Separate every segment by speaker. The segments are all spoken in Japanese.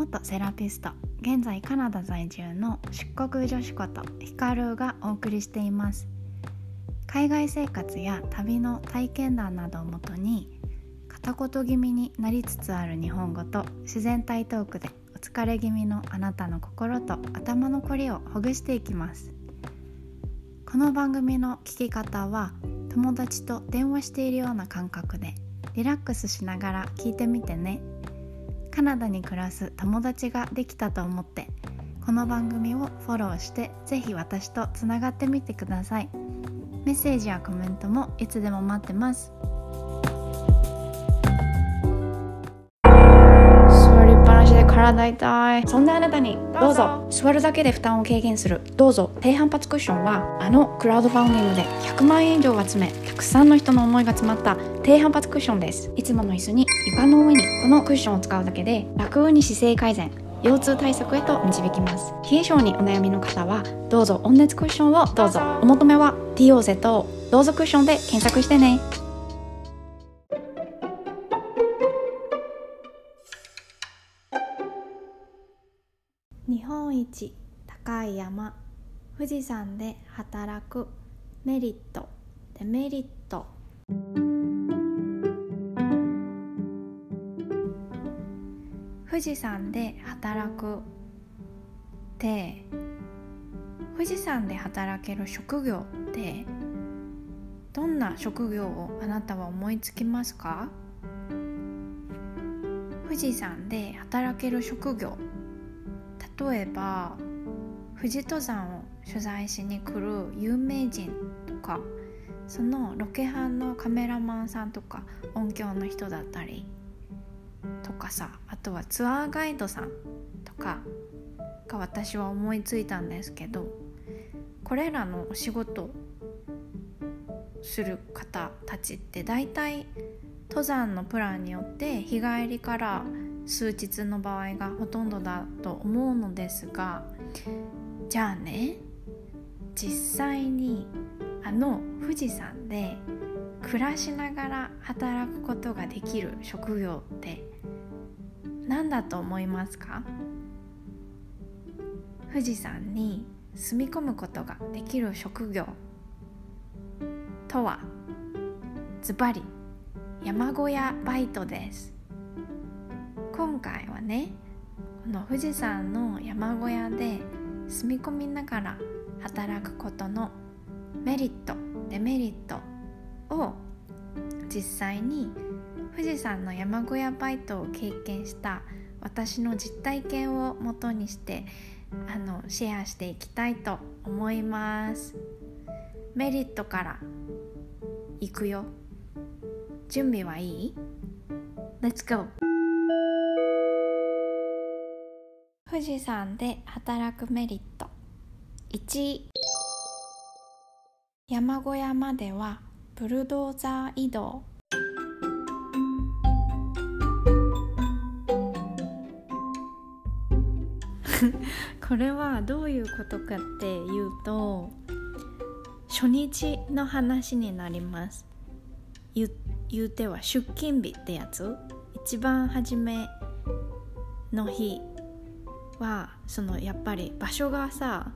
Speaker 1: 元セラピスト現在カナダ在住の出国女子ことヒカルがお送りしています。海外生活や旅の体験談などをもとに片言気味になりつつある日本語と自然体トークでお疲れ気味のあなたの心と頭のこりをほぐしていきます。この番組の聞き方は友達と電話しているような感覚でリラックスしながら聞いてみてね。カナダに暮らす友達ができたと思ってこの番組をフォローしてぜひ私とつながってみてください。メッセージやコメントもいつでも待ってます。体痛いそんなあなたにどうぞ。座るだけで負担を軽減する。どうぞ。低反発クッションはあのクラウドファンディングで100万円以上集めたくさんの人の思いが詰まった低反発クッションです。いつもの椅子に床の上にこのクッションを使うだけで楽に姿勢改善腰痛対策へと導きます。冷え性にお悩みの方はどうぞ。温熱クッションをどうぞ。お求めは DOZ どうぞクッションで検索してね日高い山富士山で働くメリットデメリット。富士山で働く。って富士山で働ける職業ってどんな職業をあなたは思いつきますか？富士山で働ける職業。例えば富士登山を取材しに来る有名人とかそのロケハンのカメラマンさんとか音響の人だったりとかさあとはツアーガイドさんとかが私は思いついたんですけどこれらのお仕事する方たちって大体登山のプランによって日帰りから数日の場合がほとんどだと思うのですがじゃあね実際にあの富士山で暮らしながら働くことができる職業って何だと思いますか？富士山に住み込むことができる職業とはズバリ山小屋バイトです。今回はねこの富士山の山小屋で住み込みながら働くことのメリットデメリットを実際に富士山の山小屋バイトを経験した私の実体験をもとにしてあのシェアしていきたいと思いますメリットからいくよ準備はいい ?Let's go! 富士山で働くメリット。1山小屋まではブルドーザー移動。これはどういうことかっていうと初日の話になります。言うては出勤日ってやつ？一番初めの日はそのやっぱり場所がさ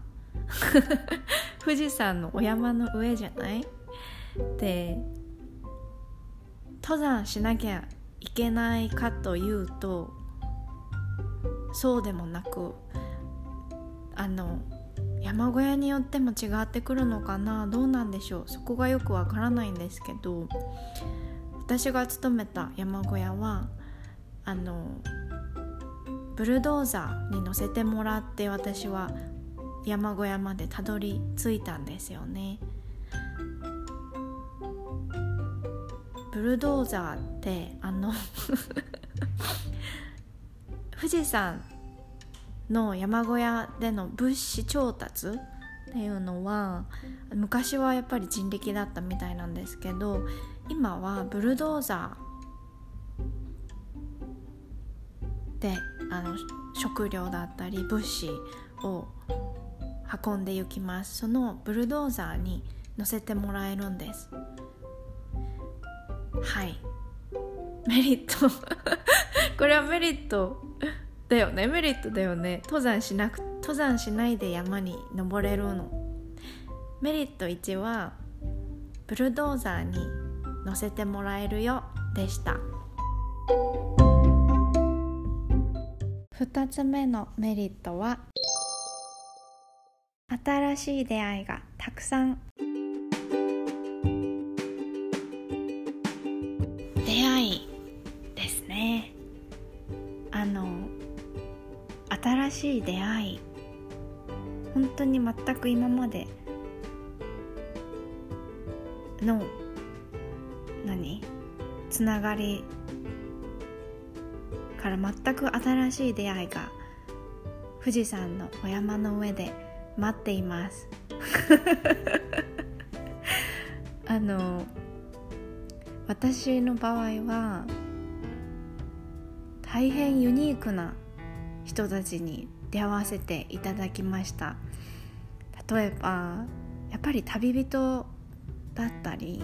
Speaker 1: 富士山のお山の上じゃない？で登山しなきゃいけないかというとそうでもなくあの山小屋によっても違ってくるのかな？どうなんでしょう？そこがよくわからないんですけど私が勤めた山小屋はあのブルドーザーに乗せてもらって私は山小屋までたどり着いたんですよね。ブルドーザーってあの 富士山の山小屋での物資調達っていうのは昔はやっぱり人力だったみたいなんですけど今はブルドーザーであの食料だったり物資を運んで行きます。そのブルドーザーに乗せてもらえるんです。はい。メリット。これはメリットだよね。メリットだよね。登山しなく登山しないで山に登れるの。メリット1はブルドーザーに乗せてもらえるよでした。2つ目のメリットは新しい出会いがたくさん。出会いですね。あの新しい出会い本当に全く今までの何？つながりから全く新しい出会いが富士山のお山の上で待っています。あの私の場合は大変ユニークな人たちに出会わせていただきました。例えばやっぱり旅人だったり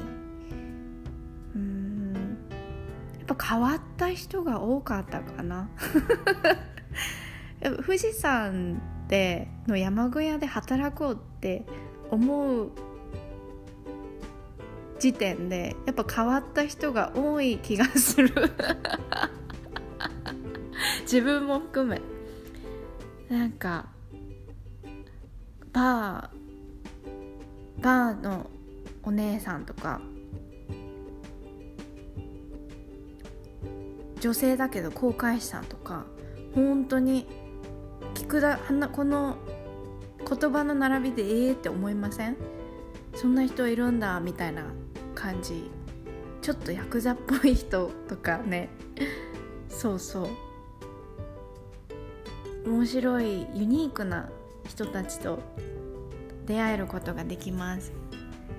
Speaker 1: ぱ変わった人が多かったかな。富士山での山小屋で働こうって思う時点でやっぱ変わった人が多い気がする。自分も含め。なんかバーバーのお姉さんとか女性だけど航海士さんとか本当に聞くだこの言葉の並びでええって思いません？そんな人いるんだみたいな感じ。ちょっとヤクザっぽい人とかね。そうそう。面白いユニークな人たちと出会えることができます。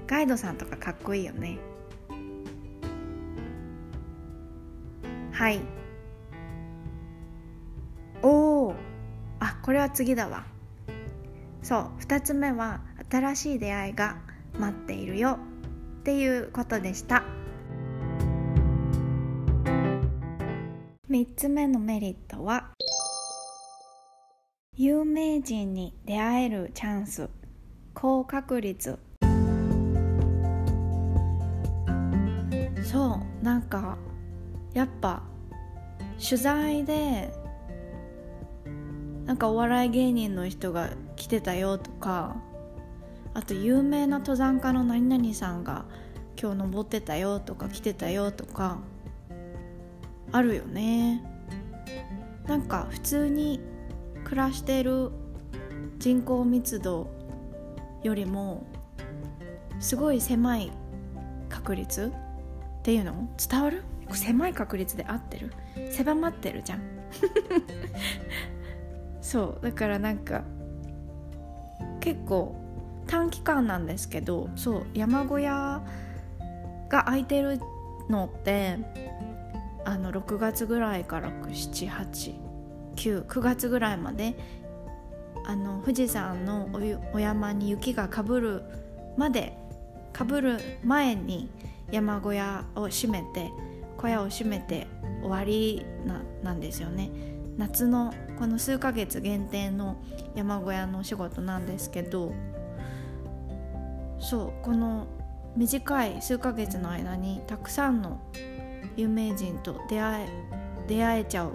Speaker 1: ガイドさんとかかっこいいよね。はい。おおあこれは次だわ。そう2つ目は新しい出会いが待っているよ。っていうことでした。3つ目のメリットは有名人に出会えるチャンス。高確率。そうなんかやっぱ取材でなんかお笑い芸人の人が来てたよとかあと有名な登山家の何々さんが今日登ってたよとか来てたよとかあるよね。なんか普通に暮らしてる人口密度よりもすごい狭い確率っていうの伝わる？狭い確率で合ってる？狭まってるじゃん。そうだからなんか結構短期間なんですけどそう山小屋が空いてるのってあの6月ぐらいから789月ぐらいまであの富士山のお山に雪がかぶるまでかぶる前に山小屋を閉めて小屋を閉めて終わりなんですよね夏のこの数ヶ月限定の山小屋のお仕事なんですけどそうこの短い数ヶ月の間にたくさんの有名人と出会え出会えちゃう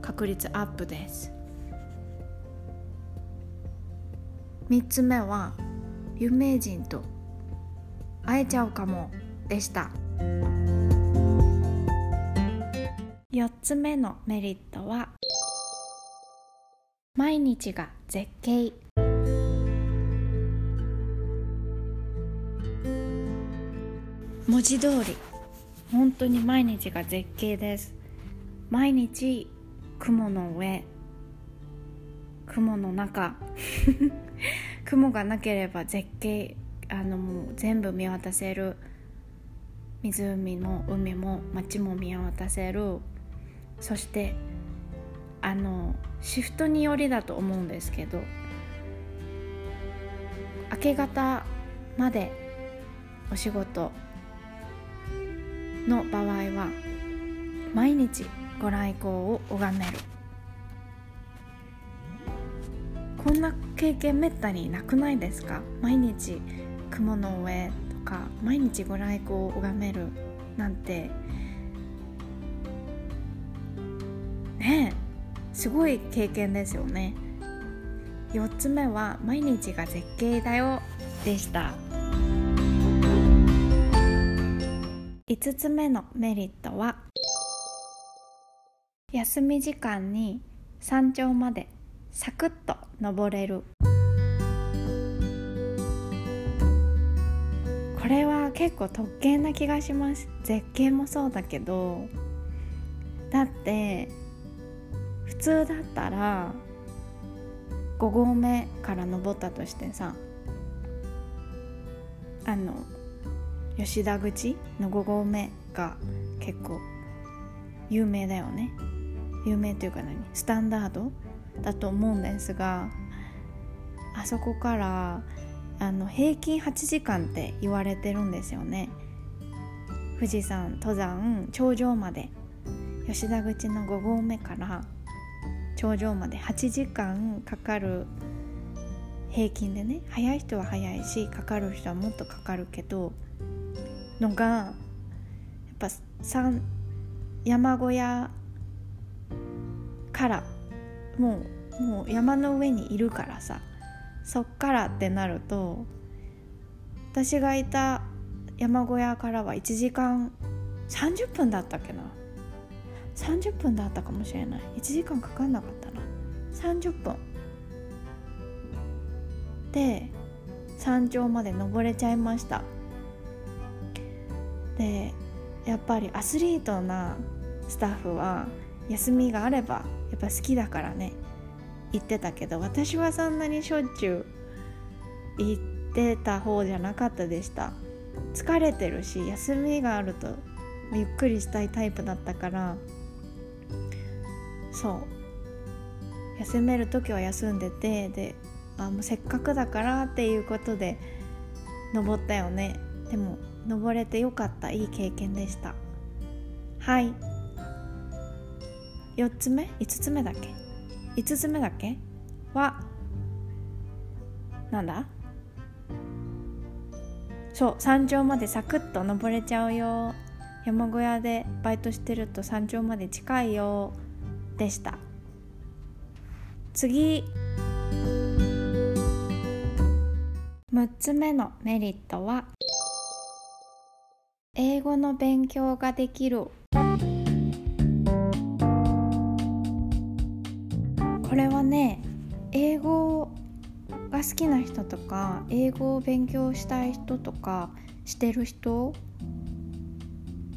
Speaker 1: 確率アップです3つ目は有名人と会えちゃうかもでした。4つ目のメリットは毎日が絶景。文字通り本当に毎日が絶景です。毎日雲の上雲の中。雲がなければ絶景あのもう全部見渡せる。湖も海も街も見渡せる。そしてあのシフトによりだと思うんですけど明け方までお仕事の場合は毎日ご来光を拝める。こんな経験めったになくないですか？毎日雲の上とか毎日ご来光を拝めるなんてねすごい経験ですよね。4つ目は毎日が絶景だよ。でした。5つ目のメリットは休み時間に山頂までサクッと登れる。これは結構特権な気がします。絶景もそうだけど。だって普通だったら5合目から登ったとしてさあの吉田口の5合目が結構有名だよね。有名というか何？スタンダードだと思うんですがあそこからあの平均8時間って言われてるんですよね。富士山登山頂上まで。吉田口の5合目から頂上まで8時間かかる平均でね早い人は早いしかかる人はもっとかかるけどのがやっぱ山小屋からもうもう山の上にいるからさそっからってなると私がいた山小屋からは1時間30分だったっけな？30分だったかもしれない。1時間かかんなかった。30分で山頂まで登れちゃいました。でやっぱりアスリートなスタッフは休みがあればやっぱ好きだからね言ってたけど私はそんなにしょっちゅう行ってた方じゃなかったでした。疲れてるし休みがあるとゆっくりしたいタイプだったから。そう。休める時は休んでてであもうせっかくだからっていうことで登ったよね。でも登れてよかった。いい経験でした。はい。4つ目？5つ目だっけ？5つ目だっけ？はなんだ？そう山頂までサクッと登れちゃうよ。山小屋でバイトしてると山頂まで近いよ。でした。次。6つ目のメリットは英語の勉強ができる。これはね英語が好きな人とか英語を勉強したい人とかしてる人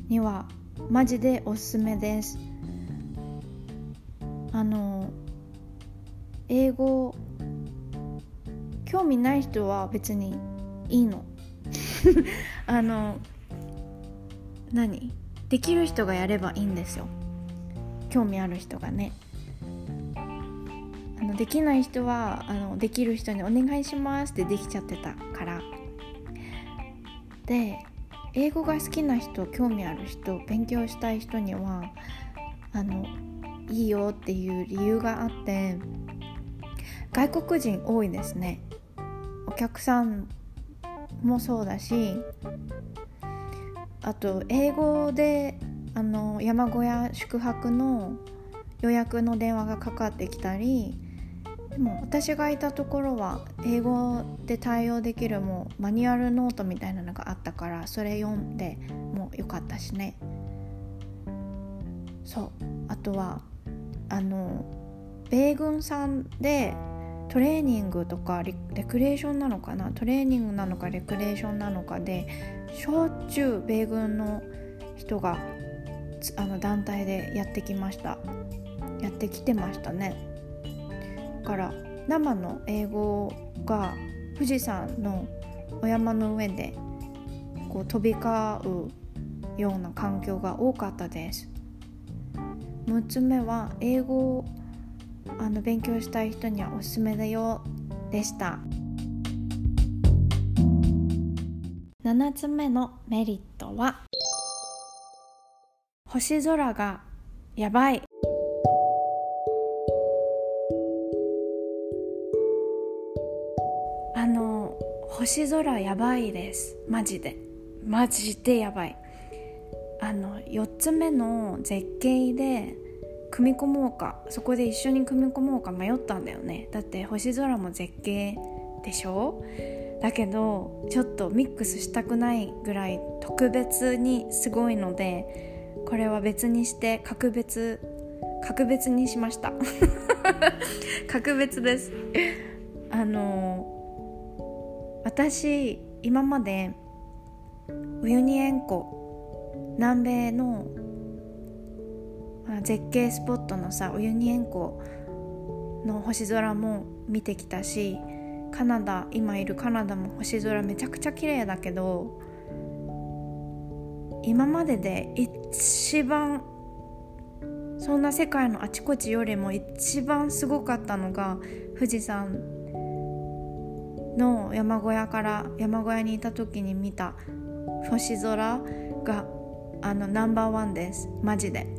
Speaker 1: にはマジでおすすめです。あの英語興味ない人は別にいいの。あの何？できる人がやればいいんですよ。興味ある人がね。あのできない人はあのできる人に「お願いします」ってできちゃってたから。で英語が好きな人興味ある人勉強したい人にはあのいいよっていう理由があって外国人多いですね。お客さんもそうだしあと英語であの山小屋宿泊の予約の電話がかかってきたりでも私がいたところは英語で対応できるもうマニュアルノートみたいなのがあったからそれ読んでもよかったしね。そう。あとはあの米軍さんでトレーニングとかレクレーションなのかな？トレーニングなのかレクレーションなのかでしょっちゅう米軍の人があの団体でやってきました。やってきてましたね。だから生の英語が富士山のお山の上でこう飛び交うような環境が多かったです。6つ目は英語をあの勉強したい人にはおすすめだよでした。7つ目のメリットは星空がやばい。星空やばいです。マジで。マジでやばい。あの4つ目の絶景で組み込もうかそこで一緒に組み込もうか迷ったんだよね。だって星空も絶景でしょ？だけどちょっとミックスしたくないぐらい特別にすごいのでこれは別にして格別格別にしました。格別です。あの私今までウユニ塩湖南米の絶景スポットのさウユニ塩湖の星空も見てきたしカナダ今いるカナダも星空めちゃくちゃ綺麗だけど今までで一番そんな世界のあちこちよりも一番すごかったのが富士山の山小屋から山小屋にいた時に見た星空があのナンバーワンです。マジで。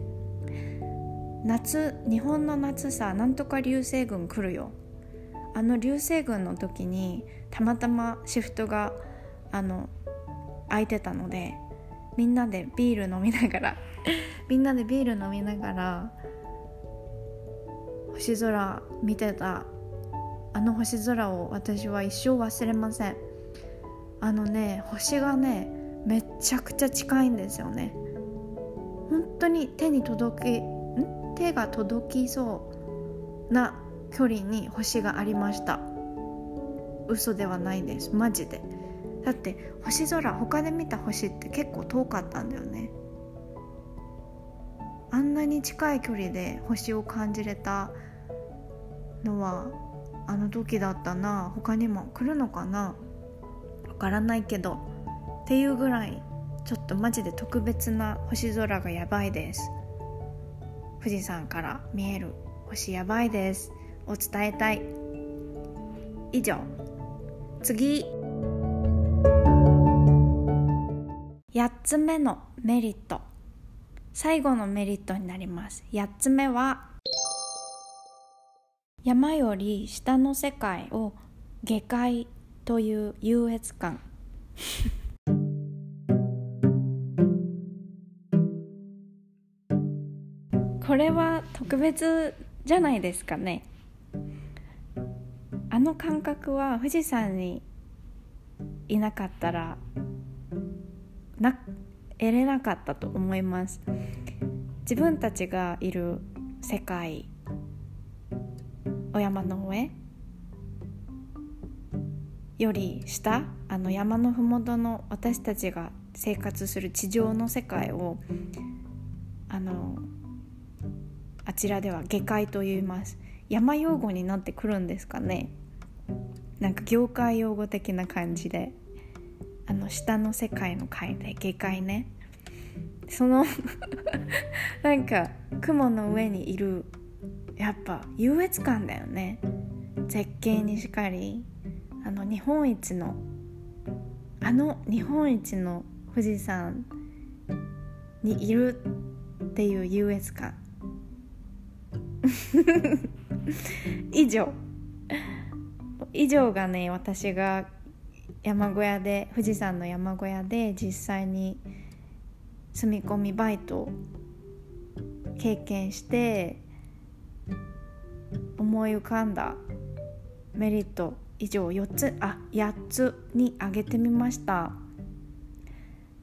Speaker 1: 夏日本の夏さなんとか流星群来るよ。あの流星群の時にたまたまシフトがあの空いてたのでみんなでビール飲みながら みんなでビール飲みながら星空見てた。あの星空を私は一生忘れません。あのね星がねめちゃくちゃ近いんですよね。本当に手に届き手が届きそうな距離に星がありました。嘘ではないです。マジで。だって星空他で見た星って結構遠かったんだよね。あんなに近い距離で星を感じれたのはあの時だったな。他にも来るのかな。わからないけど。っていうぐらいちょっとマジで特別な星空がやばいです。富士山から見える星やばいです。を伝えたい。以上。次。8つ目のメリット。最後のメリットになります。8つ目は山より下の世界を下界という優越感。れは特別じゃないですかね。あの感覚は富士山にいなかったらな得れなかったと思います。自分たちがいる世界お山の上より下あの山の麓の私たちが生活する地上の世界をあのあちらでは下界と言います。山用語になってくるんですかね。なんか業界用語的な感じで。あの下の世界の界で下界ね。その なんか雲の上にいるやっぱ優越感だよね。絶景にしかり。あの日本一のあの日本一の富士山にいるっていう優越感。以上。以上がね私が山小屋で富士山の山小屋で実際に住み込みバイトを経験して思い浮かんだメリット以上4つあ8つに挙げてみました。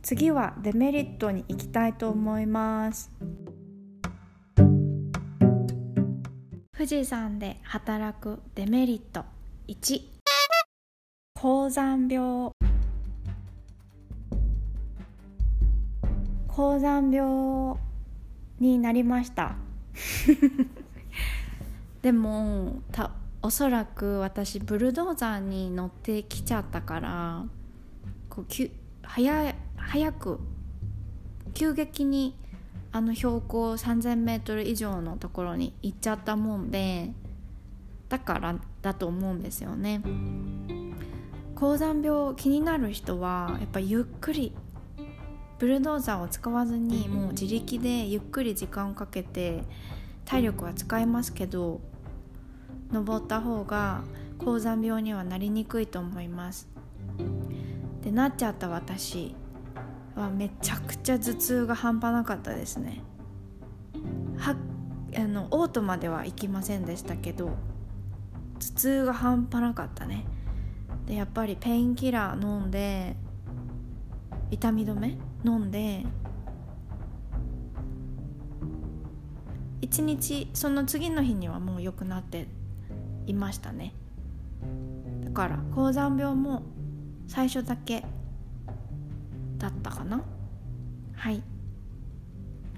Speaker 1: 次はデメリットに行きたいと思います。富士山で働くデメリット。1高山病。高山病になりました。でもたおそらく私ブルドーザーに乗ってきちゃったからこうきゅ早早く急激にあの標高 3,000m 以上のところに行っちゃったもんでだからだと思うんですよね。高山病気になる人はやっぱゆっくりブルドーザーを使わずにもう自力でゆっくり時間をかけて体力は使えますけど登った方が高山病にはなりにくいと思います。でなっちゃった私はめちゃくちゃ頭痛が半端なかったですね。はあのオートまでは行きませんでしたけど頭痛が半端なかったね。でやっぱりペインキラー飲んで痛み止め飲んで一日その次の日にはもう良くなっていましたね。だから高山病も最初だけだったかな？はい。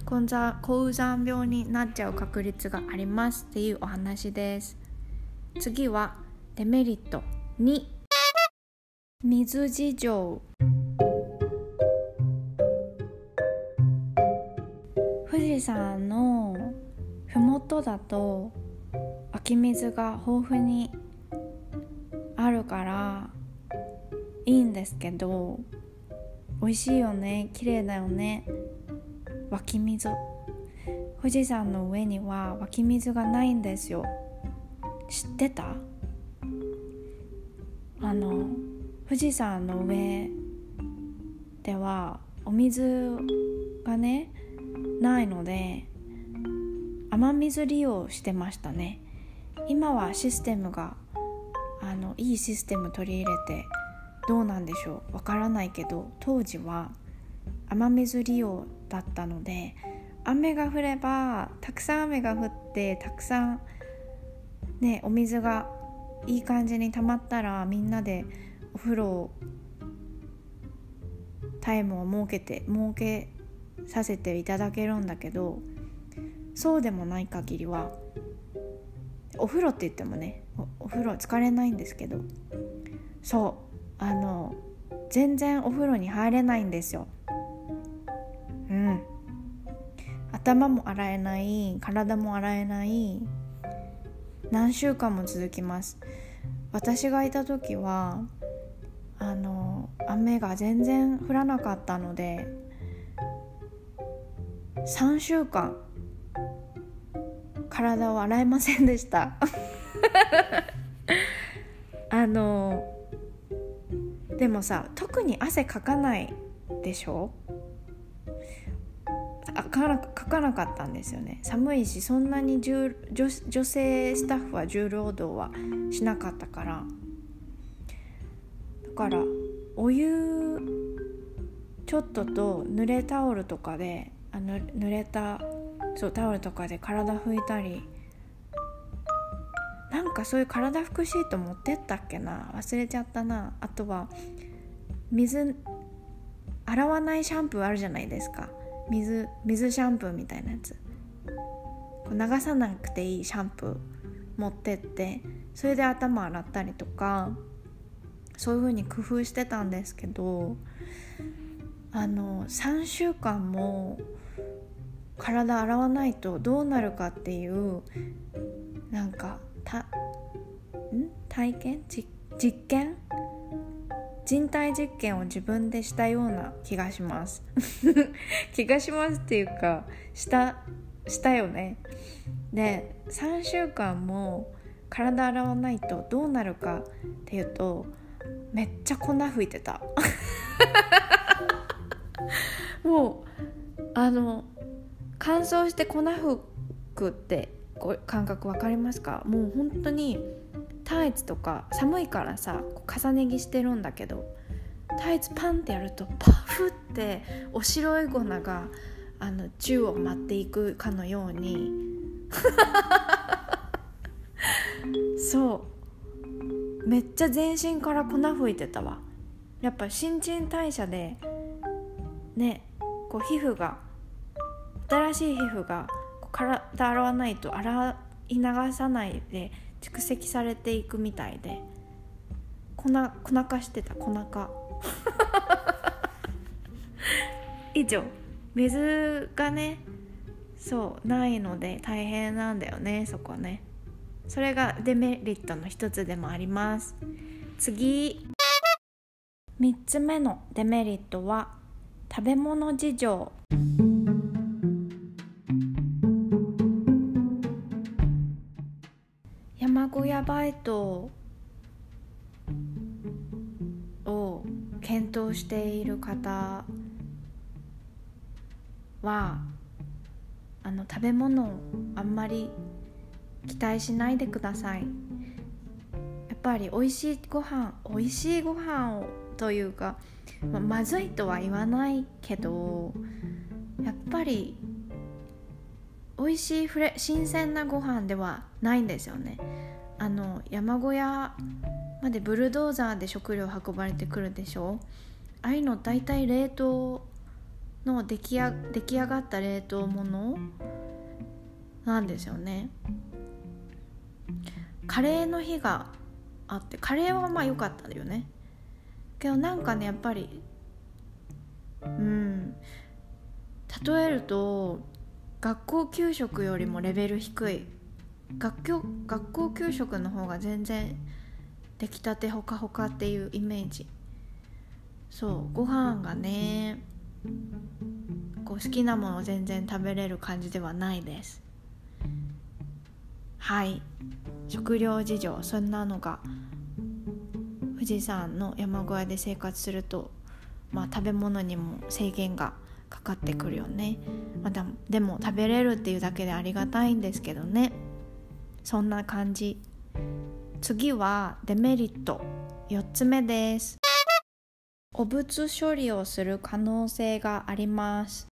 Speaker 1: 高山病になっちゃう確率がありますっていうお話です。次はデメリット2水事情。富士山の麓だと湧き水が豊富にあるからいいんですけど美味しいよね。綺麗だよね。湧き水。富士山の上には湧き水がないんですよ。知ってた？あの富士山の上ではお水がねないので雨水利用してましたね。今はシステムがあのいいシステム取り入れてどうなんでしょう。わからないけど当時は雨水利用だったので雨が降ればたくさん雨が降ってたくさんねお水がいい感じに溜まったらみんなでお風呂タイムを設けて設けさせていただけるんだけどそうでもない限りはお風呂って言ってもねお風呂疲れないんですけど。そう。あの全然お風呂に入れないんですよ。うん。頭も洗えない体も洗えない何週間も続きます。私がいた時はあの雨が全然降らなかったので3週間体を洗えませんでした。あのでもさ特に汗かかないでしょ？あかかかなかったんですよね。寒いしそんなに女女性スタッフは重労働はしなかったから。だからお湯ちょっとと濡れタオルとかであ濡れたそうタオルとかで体拭いたりなんかそういう体拭くシート持ってったっけな？忘れちゃったな。あとは水洗わないシャンプーあるじゃないですか。水水シャンプーみたいなやつ。流さなくていいシャンプー持ってってそれで頭洗ったりとかそういう風に工夫してたんですけどあの3週間も体洗わないとどうなるかっていうなんかたん？体験？実験？人体実験を自分でしたような気がします。気がしますっていうかしたしたよね。で3週間も体洗わないとどうなるかっていうとめっちゃ粉吹いてた。もうあの乾燥して粉吹くって感覚分かりますか？もう本当にタイツとか寒いからさ重ね着してるんだけどタイツパンってやるとパフってお白い粉があの宙を舞っていくかのように。そう。めっちゃ全身から粉吹いてたわ。やっぱ新陳代謝でねこう皮膚が新しい皮膚が体洗わないと洗い流さないで蓄積されていくみたいで。粉粉化してた粉化 以上。水がねそうないので大変なんだよねそこね。それがデメリットの一つでもあります。次。3つ目のデメリットは食べ物事情。山小屋バイトを検討している方はあの食べ物をあんまり期待しないでください。やっぱり美味しいご飯美味しいご飯をというか、ままずいとは言わないけどやっぱり美味しいフレ新鮮なご飯ではないんですよね。あの山小屋までブルドーザーで食料運ばれてくるでしょああいうの大体冷凍の出来や出来上がった冷凍物なんですよね。カレーの日があってカレーはまあ良かったよね。けどなんかねやっぱりうん。例えると学校給食よりもレベル低い学校学校給食の方が全然出来たてほかほかっていうイメージ。そうご飯がねこう好きなもの全然食べれる感じではないです。はい。食料事情そんなのが富士山の山小屋で生活すると、まあ、食べ物にも制限がかかってくるよね、まあ、でも食べれるっていうだけでありがたいんですけどね。そんな感じ。次はデメリット。4つ目です。汚物処理をする可能性があります。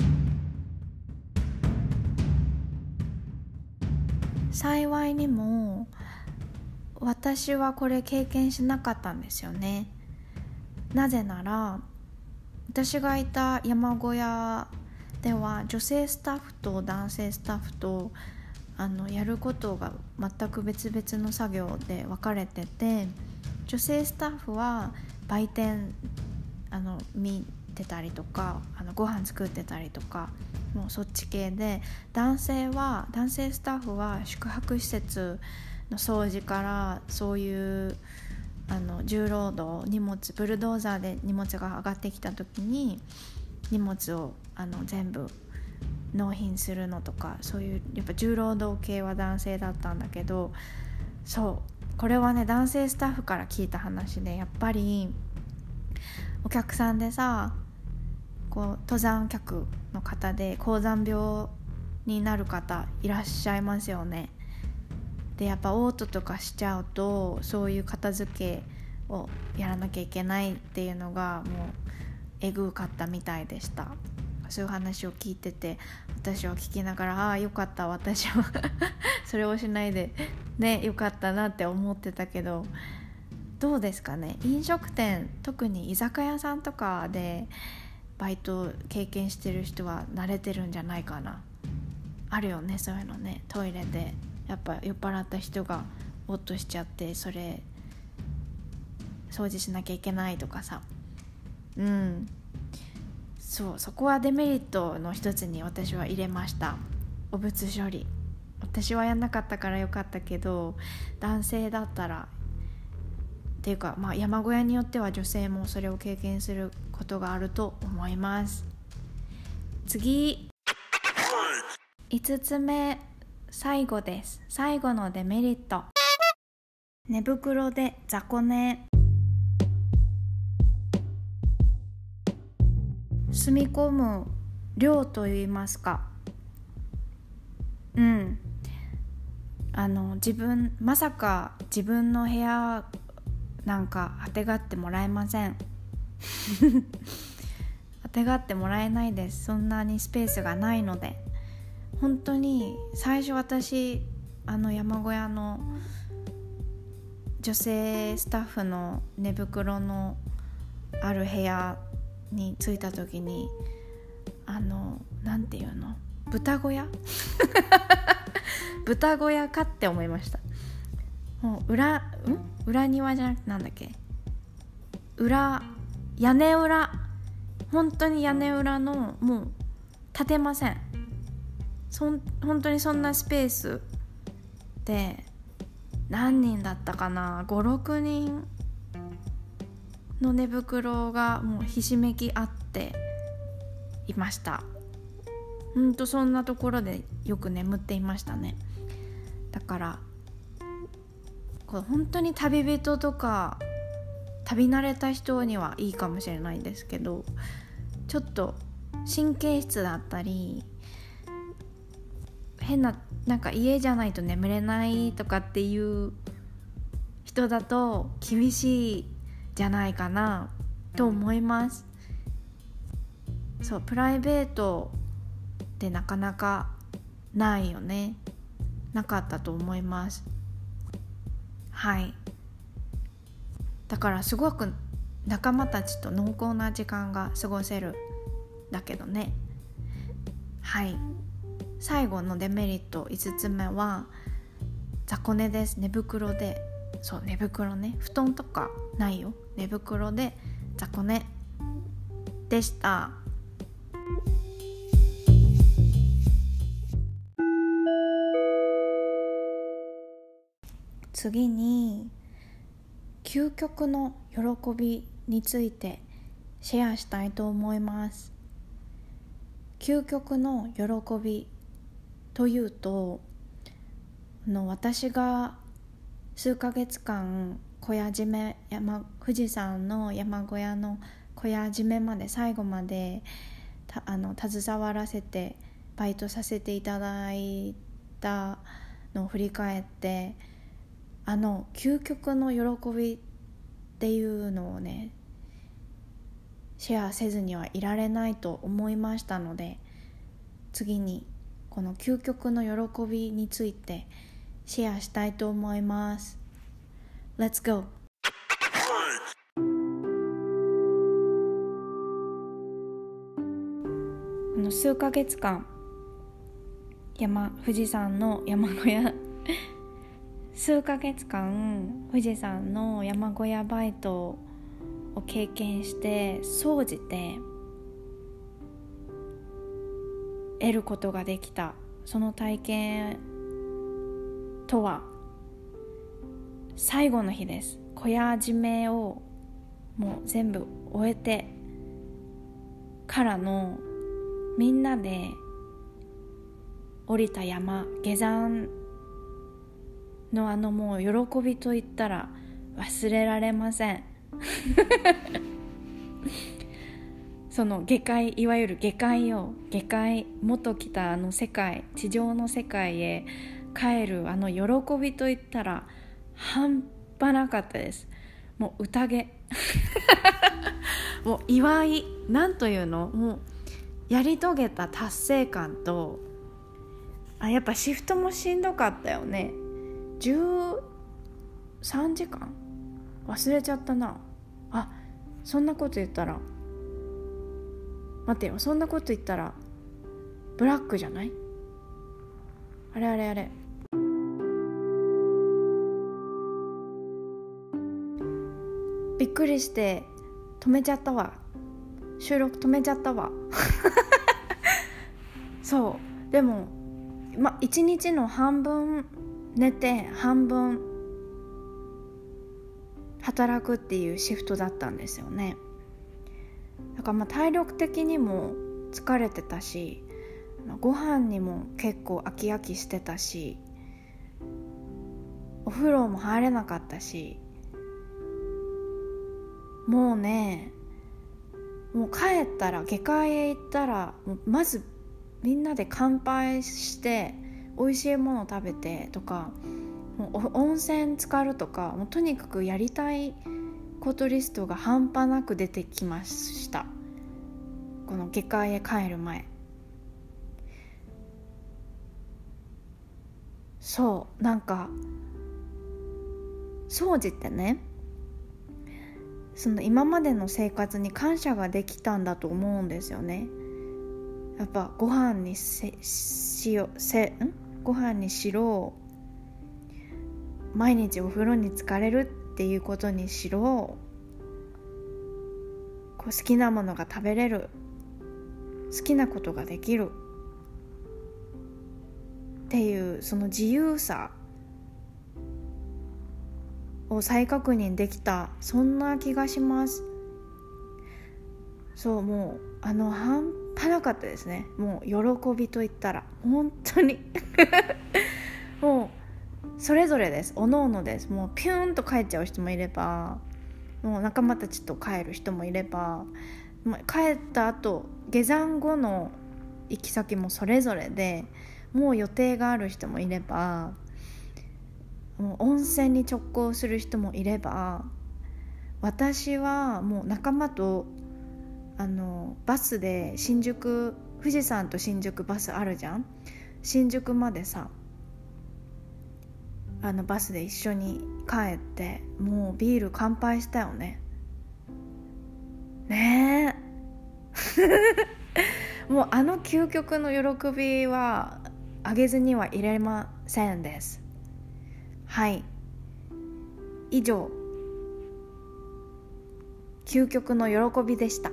Speaker 1: 幸いにも私はこれ経験しなかったんですよね。なぜなら私がいた山小屋では女性スタッフと男性スタッフとあのやることが全く別々の作業で分かれてて女性スタッフは売店あの見てたりとかあのご飯作ってたりとかもうそっち系で男性は男性スタッフは宿泊施設の掃除からそういうあの重労働荷物ブルドーザーで荷物が上がってきた時に荷物をあの全部納品するのとかそういうやっぱ重労働系は男性だったんだけどそうこれはね男性スタッフから聞いた話でやっぱりお客さんでさこう登山客の方で高山病になる方いらっしゃいますよね。でやっぱ嘔吐とかしちゃうとそういう片付けをやらなきゃいけないっていうのがもうえぐかったみたいでしたそういう話を聞いてて私は聞きながらああよかった私は それをしないでねよかったなって思ってたけどどうですかね？飲食店特に居酒屋さんとかでバイト経験してる人は慣れてるんじゃないかな。あるよねそういうのね。トイレでやっぱ酔っ払った人がおっとしちゃってそれ掃除しなきゃいけないとかさ。うん。そうそこはデメリットの一つに私は入れました。汚物処理。私はやんなかったからよかったけど男性だったらっていうか、まあ、山小屋によっては女性もそれを経験することがあると思います。次。5つ目最後です。最後のデメリット。寝袋で雑魚寝。住み込む量といいますか。うん。あの自分まさか自分の部屋なんかあてがってもらえません。あてがってもらえないです。そんなにスペースがないので。本当に最初私あの山小屋の女性スタッフの寝袋のある部屋に着いた時にあのなんていうの？豚小屋？豚小屋かって思いました。もう裏ん？裏庭じゃなくてなんだっけ？裏屋根裏。本当に屋根裏のもう建てません。そん本当にそんなスペースで何人だったかな？56人の寝袋がもうひしめき合っていました。ほんとそんなところでよく眠っていましたね。だからこれ本当に旅人とか旅慣れた人にはいいかもしれないんですけどちょっと神経質だったり変ななんか家じゃないと眠れないとかっていう人だと厳しいじゃないかなと思います。そうプライベートってなかなかないよね。なかったと思います。はい。だからすごく仲間たちと濃厚な時間が過ごせるだけどね。はい。最後のデメリット5つ目は雑魚寝です。寝袋で。そう寝袋ね。布団とかないよ。寝袋で雑魚寝でした。次に究極の喜びについてシェアしたいと思います。究極の喜びというとの私が数ヶ月間小屋締め山富士山の山小屋の小屋締めまで最後まであの携わらせてバイトさせていただいたのを振り返ってあの究極の喜びっていうのをねシェアせずにはいられないと思いましたので次にこの究極の喜びについてシェアしたいと思います。Let's go! あの数ヶ月間山富士山の山小屋。数ヶ月間富士山の山小屋バイトを経験して総じて得ることができた。その体験とは最後の日です。小屋締めをもう全部終えてからのみんなで降りた山下山のあのもう喜びといったら忘れられません。その下界いわゆる下界を下界元来たあの世界地上の世界へ帰るあの喜びといったら半端なかったです。もう宴。もう祝いなんというの？もうやり遂げた達成感とあやっぱシフトもしんどかったよね。13時間？忘れちゃったな。あそんなこと言ったら待ってよ。そんなこと言ったらブラックじゃない？あれあれあれ。びっくりして止めちゃったわ。収録止めちゃったわ。そう。でもま一日の半分寝て半分働くっていうシフトだったんですよね。だからまあ体力的にも疲れてたしご飯にも結構飽き飽きしてたしお風呂も入れなかったしもうねもう帰ったら下界へ行ったらまずみんなで乾杯して美味しいもの食べてとかもう温泉浸かるとかもうとにかくやりたいことリストが半端なく出てきました。この下界へ帰る前。そうなんか掃除ってねその今までの生活に感謝ができたんだと思うんですよね。やっぱご飯にせしよせん？ご飯にしろ毎日お風呂に浸かれるっていうことにしろこう好きなものが食べれる好きなことができるっていうその自由さを再確認できたそんな気がします。そうもうあの半端なかったですね。もう喜びといったら。本当に。もうそれぞれです。おのおのです。もうピューンと帰っちゃう人もいればもう仲間たちと帰る人もいれば帰った後下山後の行き先もそれぞれでもう予定がある人もいればもう温泉に直行する人もいれば私はもう仲間とあのバスで新宿富士山と新宿バスあるじゃん？新宿までさあのバスで一緒に帰ってもうビール乾杯したよね。ねえ。もうあの究極の喜びはあげずにはいれませんです。はい。以上。究極の喜びでした。